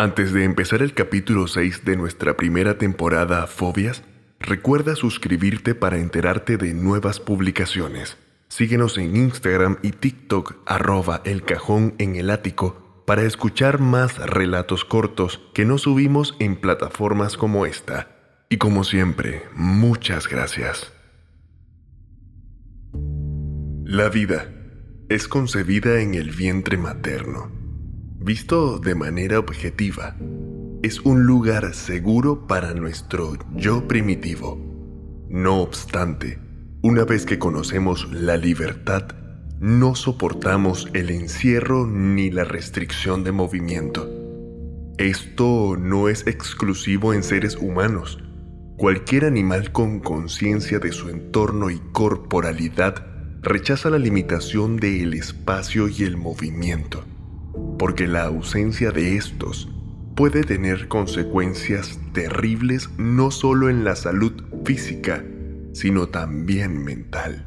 Antes de empezar el capítulo 6 de nuestra primera temporada Fobias, recuerda suscribirte para enterarte de nuevas publicaciones. Síguenos en Instagram y TikTok arroba el cajón en el ático para escuchar más relatos cortos que no subimos en plataformas como esta. Y como siempre, muchas gracias. La vida es concebida en el vientre materno visto de manera objetiva, es un lugar seguro para nuestro yo primitivo. No obstante, una vez que conocemos la libertad, no soportamos el encierro ni la restricción de movimiento. Esto no es exclusivo en seres humanos. Cualquier animal con conciencia de su entorno y corporalidad rechaza la limitación del espacio y el movimiento porque la ausencia de estos puede tener consecuencias terribles no solo en la salud física, sino también mental.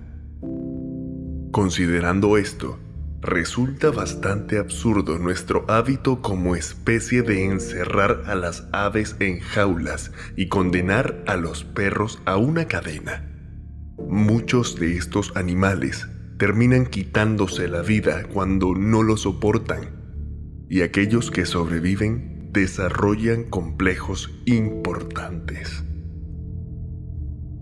Considerando esto, resulta bastante absurdo nuestro hábito como especie de encerrar a las aves en jaulas y condenar a los perros a una cadena. Muchos de estos animales terminan quitándose la vida cuando no lo soportan y aquellos que sobreviven desarrollan complejos importantes.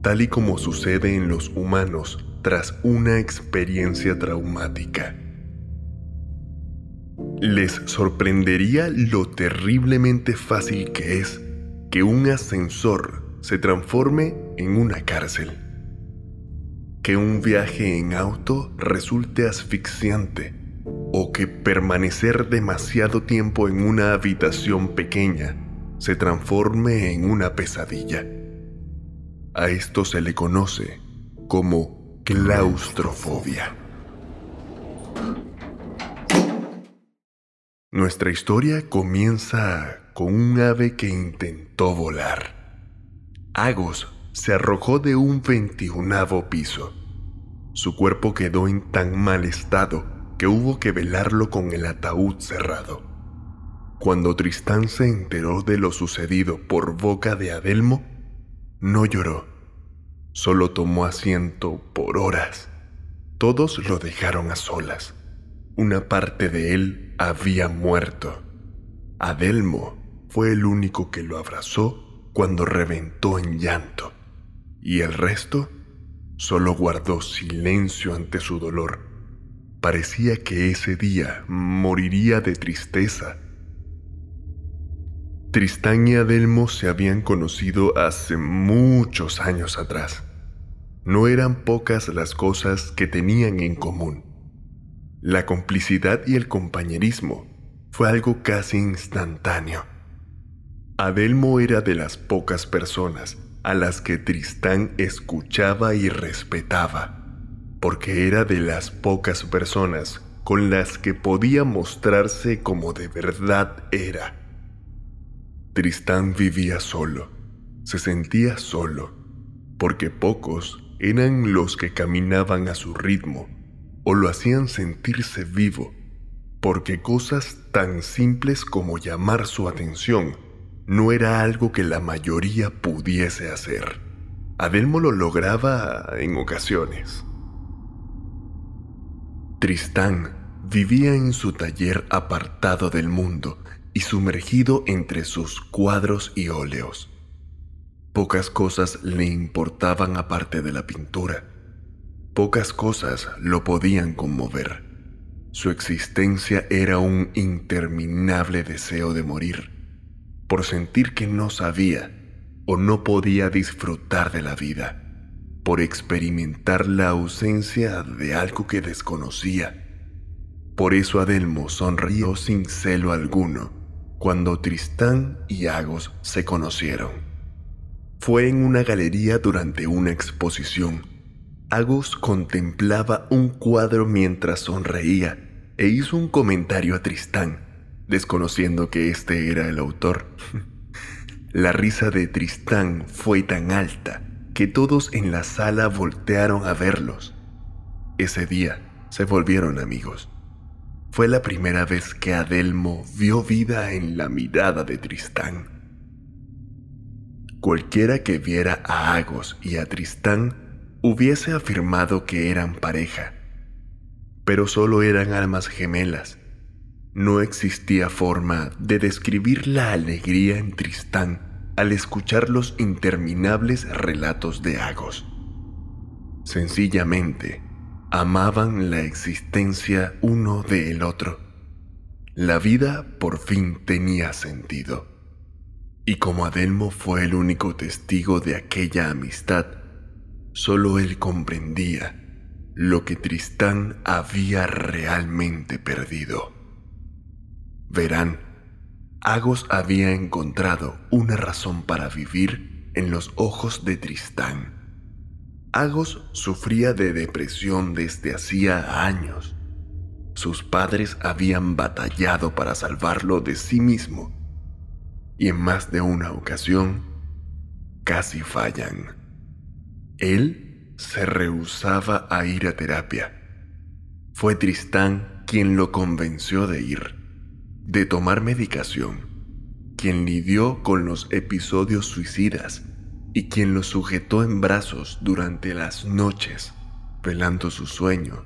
Tal y como sucede en los humanos tras una experiencia traumática. Les sorprendería lo terriblemente fácil que es que un ascensor se transforme en una cárcel. Que un viaje en auto resulte asfixiante o que permanecer demasiado tiempo en una habitación pequeña se transforme en una pesadilla. A esto se le conoce como claustrofobia. Nuestra historia comienza con un ave que intentó volar. Agos se arrojó de un veintiunavo piso. Su cuerpo quedó en tan mal estado que hubo que velarlo con el ataúd cerrado. Cuando Tristán se enteró de lo sucedido por boca de Adelmo, no lloró, solo tomó asiento por horas. Todos lo dejaron a solas. Una parte de él había muerto. Adelmo fue el único que lo abrazó cuando reventó en llanto, y el resto solo guardó silencio ante su dolor Parecía que ese día moriría de tristeza. Tristán y Adelmo se habían conocido hace muchos años atrás. No eran pocas las cosas que tenían en común. La complicidad y el compañerismo fue algo casi instantáneo. Adelmo era de las pocas personas a las que Tristán escuchaba y respetaba porque era de las pocas personas con las que podía mostrarse como de verdad era. Tristán vivía solo, se sentía solo, porque pocos eran los que caminaban a su ritmo o lo hacían sentirse vivo, porque cosas tan simples como llamar su atención no era algo que la mayoría pudiese hacer. Adelmo lo lograba en ocasiones Tristán vivía en su taller apartado del mundo y sumergido entre sus cuadros y óleos. Pocas cosas le importaban aparte de la pintura. Pocas cosas lo podían conmover. Su existencia era un interminable deseo de morir, por sentir que no sabía o no podía disfrutar de la vida por experimentar la ausencia de algo que desconocía. Por eso Adelmo sonrió sin celo alguno cuando Tristán y Agos se conocieron. Fue en una galería durante una exposición. Agos contemplaba un cuadro mientras sonreía e hizo un comentario a Tristán, desconociendo que este era el autor. la risa de Tristán fue tan alta que todos en la sala voltearon a verlos. Ese día se volvieron amigos. fue la primera vez que Adelmo vio vida en la mirada de Tristán. Cualquiera que viera a Agos y a Tristán hubiese afirmado que eran pareja, pero solo eran almas gemelas. No existía forma de describir la alegría en Tristán al escuchar los interminables relatos de Agos. Sencillamente, amaban la existencia uno del otro. La vida por fin tenía sentido. Y como Adelmo fue el único testigo de aquella amistad, solo él comprendía lo que Tristán había realmente perdido. Verán, Agos había encontrado una razón para vivir en los ojos de Tristán. Agos sufría de depresión desde hacía años. Sus padres habían batallado para salvarlo de sí mismo y en más de una ocasión casi fallan. Él se rehusaba a ir a terapia. Fue Tristán quien lo convenció de ir, de tomar medicación, quien lidió con los episodios suicidas y quien lo sujetó en brazos durante las noches, velando su sueño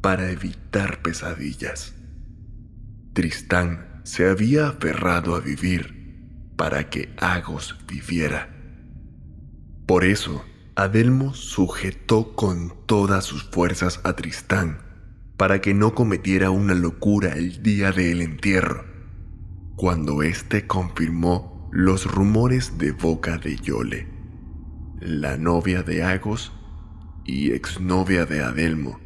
para evitar pesadillas. Tristán se había aferrado a vivir para que Agos viviera. Por eso, Adelmo sujetó con todas sus fuerzas a Tristán para que no cometiera una locura el día del entierro, cuando éste confirmó los rumores de boca de Yole la novia de Agos y exnovia de Adelmo.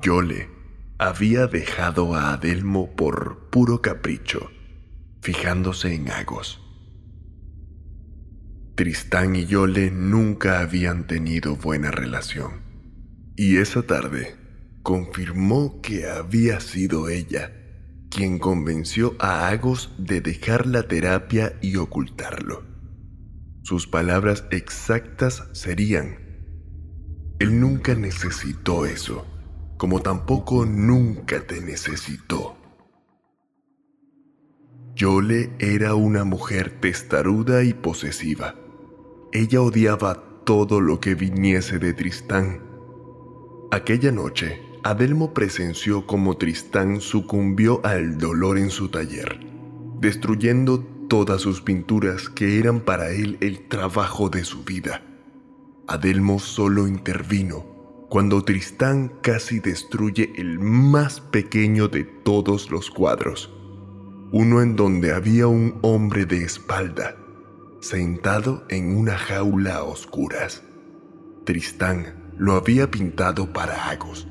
Yole había dejado a Adelmo por puro capricho, fijándose en Agos. Tristán y Yole nunca habían tenido buena relación, y esa tarde confirmó que había sido ella quien convenció a Agos de dejar la terapia y ocultarlo. Sus palabras exactas serían, Él nunca necesitó eso, como tampoco nunca te necesitó. Yole era una mujer testaruda y posesiva. Ella odiaba todo lo que viniese de Tristán. Aquella noche, Adelmo presenció cómo Tristán sucumbió al dolor en su taller, destruyendo todas sus pinturas que eran para él el trabajo de su vida. Adelmo solo intervino cuando Tristán casi destruye el más pequeño de todos los cuadros, uno en donde había un hombre de espalda, sentado en una jaula a oscuras. Tristán lo había pintado para Agos,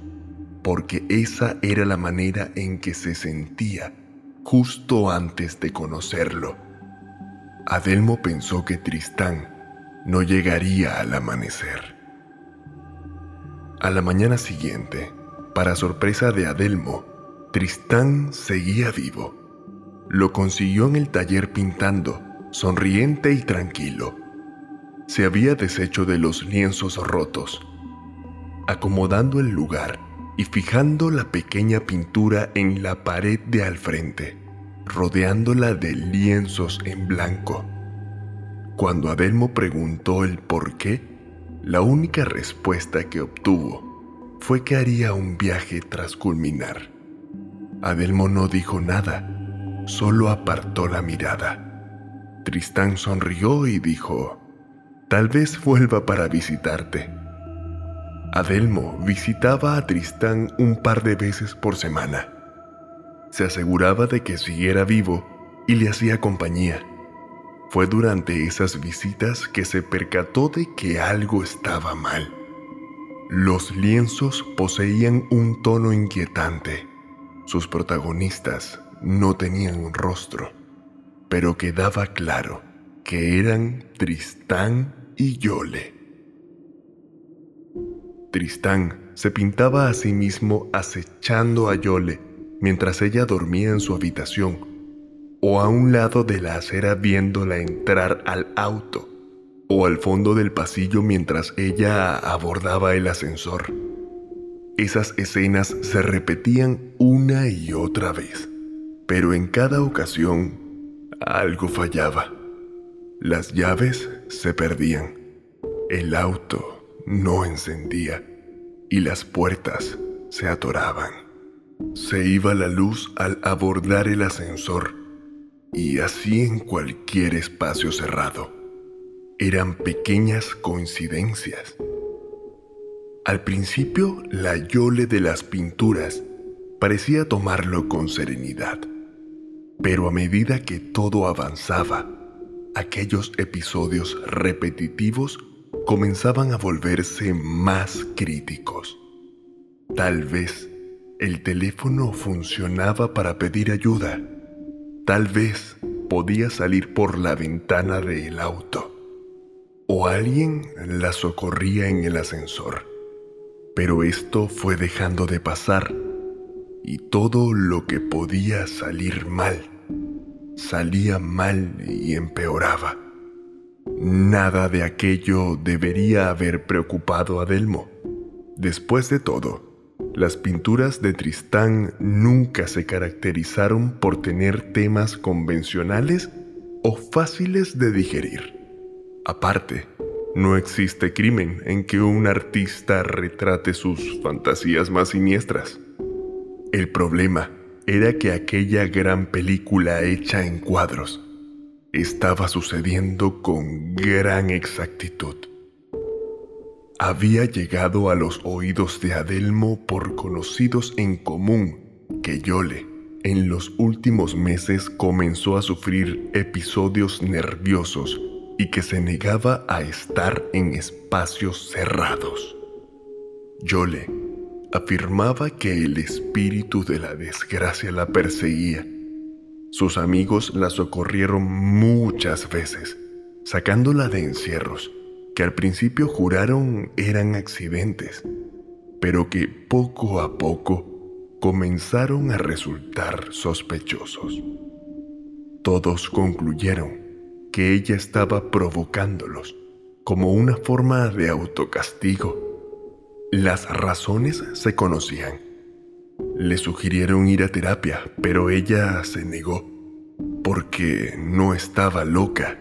porque esa era la manera en que se sentía justo antes de conocerlo. Adelmo pensó que Tristán no llegaría al amanecer. A la mañana siguiente, para sorpresa de Adelmo, Tristán seguía vivo. Lo consiguió en el taller pintando, sonriente y tranquilo. Se había deshecho de los lienzos rotos, acomodando el lugar y fijando la pequeña pintura en la pared de al frente, rodeándola de lienzos en blanco. Cuando Adelmo preguntó el por qué, la única respuesta que obtuvo fue que haría un viaje tras culminar. Adelmo no dijo nada, solo apartó la mirada. Tristán sonrió y dijo, Tal vez vuelva para visitarte. Adelmo visitaba a Tristán un par de veces por semana. Se aseguraba de que siguiera vivo y le hacía compañía. Fue durante esas visitas que se percató de que algo estaba mal. Los lienzos poseían un tono inquietante. Sus protagonistas no tenían un rostro, pero quedaba claro que eran Tristán y Yole. Tristán se pintaba a sí mismo acechando a Yole mientras ella dormía en su habitación o a un lado de la acera viéndola entrar al auto o al fondo del pasillo mientras ella abordaba el ascensor. Esas escenas se repetían una y otra vez, pero en cada ocasión algo fallaba. Las llaves se perdían, el auto no encendía y las puertas se atoraban. Se iba la luz al abordar el ascensor y así en cualquier espacio cerrado. Eran pequeñas coincidencias al principio, la Yole de las pinturas parecía tomarlo con serenidad, pero a medida que todo avanzaba, aquellos episodios repetitivos comenzaban a volverse más críticos. Tal vez el teléfono funcionaba para pedir ayuda. Tal vez podía salir por la ventana del auto. O alguien la socorría en el ascensor. Pero esto fue dejando de pasar y todo lo que podía salir mal, salía mal y empeoraba. Nada de aquello debería haber preocupado a Delmo. Después de todo, las pinturas de Tristán nunca se caracterizaron por tener temas convencionales o fáciles de digerir. Aparte, no existe crimen en que un artista retrate sus fantasías más siniestras. El problema era que aquella gran película hecha en cuadros estaba sucediendo con gran exactitud. Había llegado a los oídos de Adelmo por conocidos en común que Yole en los últimos meses comenzó a sufrir episodios nerviosos y que se negaba a estar en espacios cerrados. Yole afirmaba que el espíritu de la desgracia la perseguía. Sus amigos la socorrieron muchas veces, sacándola de encierros que al principio juraron eran accidentes, pero que poco a poco comenzaron a resultar sospechosos. Todos concluyeron que ella estaba provocándolos como una forma de autocastigo. Las razones se conocían. Le sugirieron ir a terapia, pero ella se negó porque no estaba loca.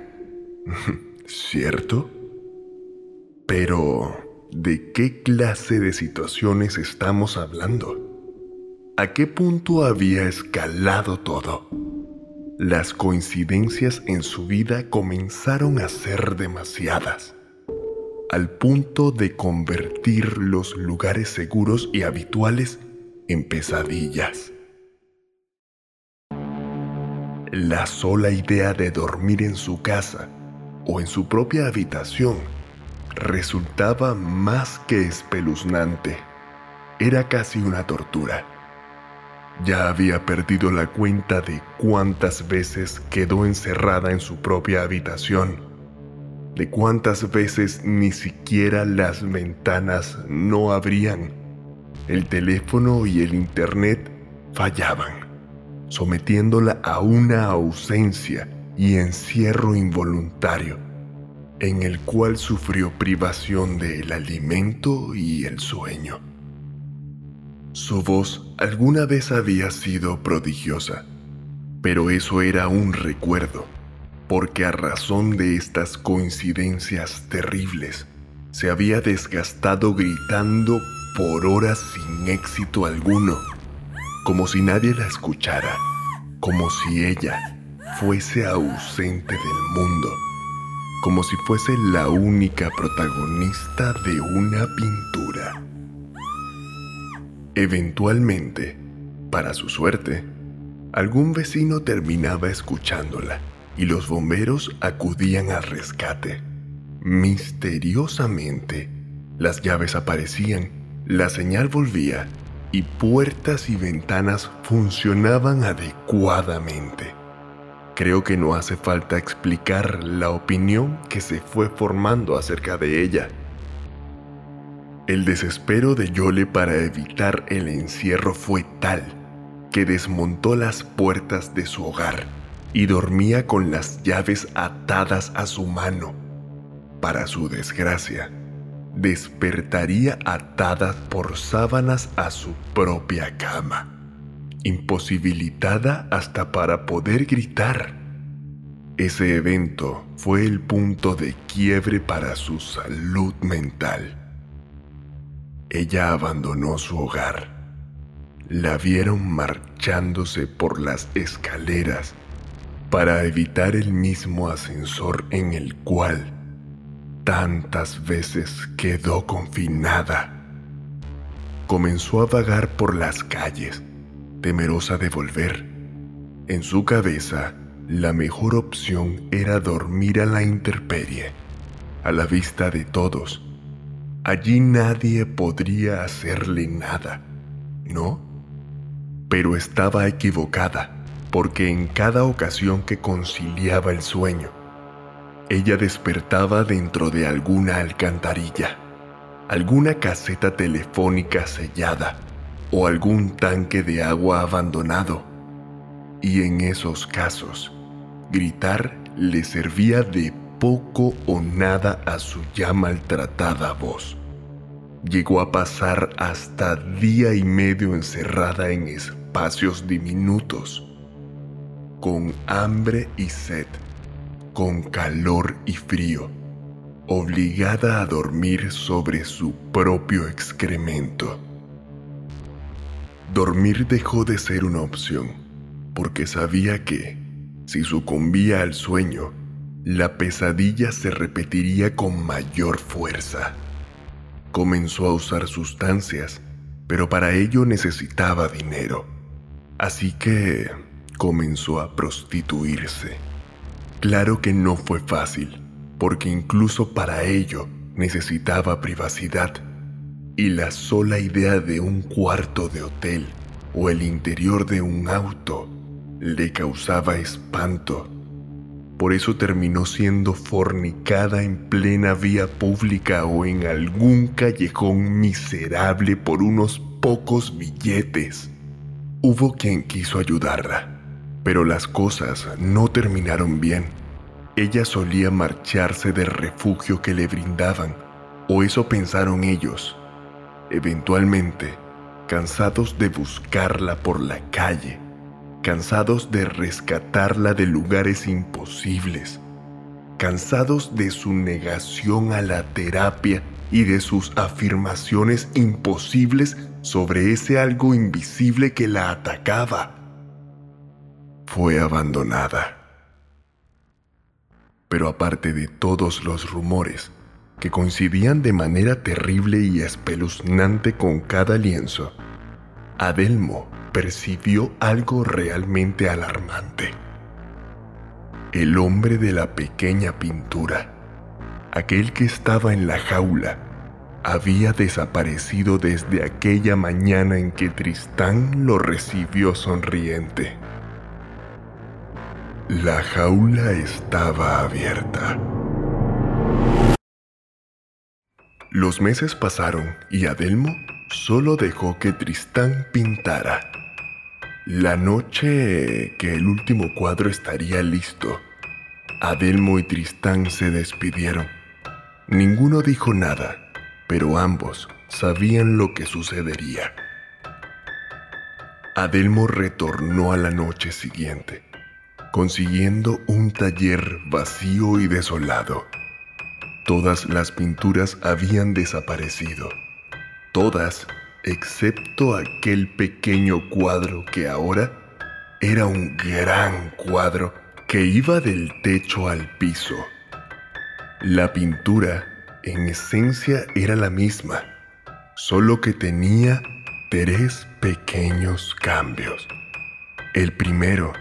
¿Cierto? Pero, ¿de qué clase de situaciones estamos hablando? ¿A qué punto había escalado todo? Las coincidencias en su vida comenzaron a ser demasiadas, al punto de convertir los lugares seguros y habituales en pesadillas. La sola idea de dormir en su casa o en su propia habitación resultaba más que espeluznante. Era casi una tortura. Ya había perdido la cuenta de cuántas veces quedó encerrada en su propia habitación, de cuántas veces ni siquiera las ventanas no abrían, el teléfono y el internet fallaban, sometiéndola a una ausencia y encierro involuntario, en el cual sufrió privación del alimento y el sueño. Su voz alguna vez había sido prodigiosa, pero eso era un recuerdo, porque a razón de estas coincidencias terribles, se había desgastado gritando por horas sin éxito alguno, como si nadie la escuchara, como si ella fuese ausente del mundo, como si fuese la única protagonista de una pintura. Eventualmente, para su suerte, algún vecino terminaba escuchándola y los bomberos acudían al rescate. Misteriosamente, las llaves aparecían, la señal volvía y puertas y ventanas funcionaban adecuadamente. Creo que no hace falta explicar la opinión que se fue formando acerca de ella. El desespero de Yole para evitar el encierro fue tal que desmontó las puertas de su hogar y dormía con las llaves atadas a su mano. Para su desgracia, despertaría atada por sábanas a su propia cama, imposibilitada hasta para poder gritar. Ese evento fue el punto de quiebre para su salud mental. Ella abandonó su hogar. La vieron marchándose por las escaleras para evitar el mismo ascensor en el cual tantas veces quedó confinada. Comenzó a vagar por las calles, temerosa de volver. En su cabeza, la mejor opción era dormir a la intemperie, a la vista de todos. Allí nadie podría hacerle nada, ¿no? Pero estaba equivocada, porque en cada ocasión que conciliaba el sueño, ella despertaba dentro de alguna alcantarilla, alguna caseta telefónica sellada o algún tanque de agua abandonado. Y en esos casos, gritar le servía de poco o nada a su ya maltratada voz. Llegó a pasar hasta día y medio encerrada en espacios diminutos, con hambre y sed con calor y frío, obligada a dormir sobre su propio excremento. Dormir dejó de ser una opción, porque sabía que, si sucumbía al sueño, la pesadilla se repetiría con mayor fuerza. Comenzó a usar sustancias, pero para ello necesitaba dinero, así que comenzó a prostituirse. Claro que no fue fácil, porque incluso para ello necesitaba privacidad, y la sola idea de un cuarto de hotel o el interior de un auto le causaba espanto. Por eso terminó siendo fornicada en plena vía pública o en algún callejón miserable por unos pocos billetes. Hubo quien quiso ayudarla pero las cosas no terminaron bien. Ella solía marcharse del refugio que le brindaban, o eso pensaron ellos. Eventualmente, cansados de buscarla por la calle, cansados de rescatarla de lugares imposibles, cansados de su negación a la terapia y de sus afirmaciones imposibles sobre ese algo invisible que la atacaba fue abandonada. Pero aparte de todos los rumores, que coincidían de manera terrible y espeluznante con cada lienzo, Adelmo percibió algo realmente alarmante. El hombre de la pequeña pintura, aquel que estaba en la jaula, había desaparecido desde aquella mañana en que Tristán lo recibió sonriente. La jaula estaba abierta. Los meses pasaron y Adelmo solo dejó que Tristán pintara. La noche que el último cuadro estaría listo, Adelmo y Tristán se despidieron. Ninguno dijo nada, pero ambos sabían lo que sucedería. Adelmo retornó a la noche siguiente consiguiendo un taller vacío y desolado. Todas las pinturas habían desaparecido. Todas, excepto aquel pequeño cuadro que ahora era un gran cuadro que iba del techo al piso. La pintura, en esencia, era la misma, solo que tenía tres pequeños cambios. El primero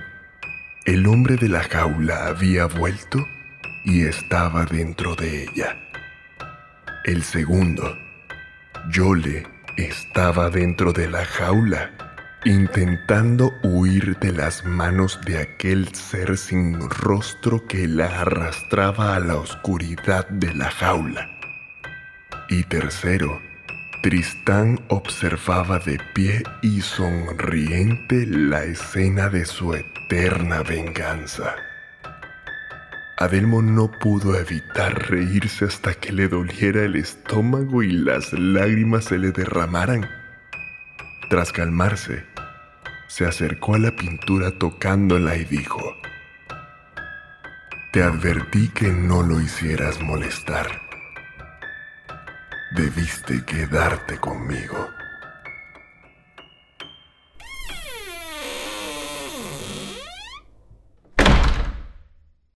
el hombre de la jaula había vuelto y estaba dentro de ella. El segundo, Yole, estaba dentro de la jaula, intentando huir de las manos de aquel ser sin rostro que la arrastraba a la oscuridad de la jaula. Y tercero, Tristán observaba de pie y sonriente la escena de su eterna venganza. Adelmo no pudo evitar reírse hasta que le doliera el estómago y las lágrimas se le derramaran. Tras calmarse, se acercó a la pintura tocándola y dijo, Te advertí que no lo hicieras molestar. Debiste quedarte conmigo.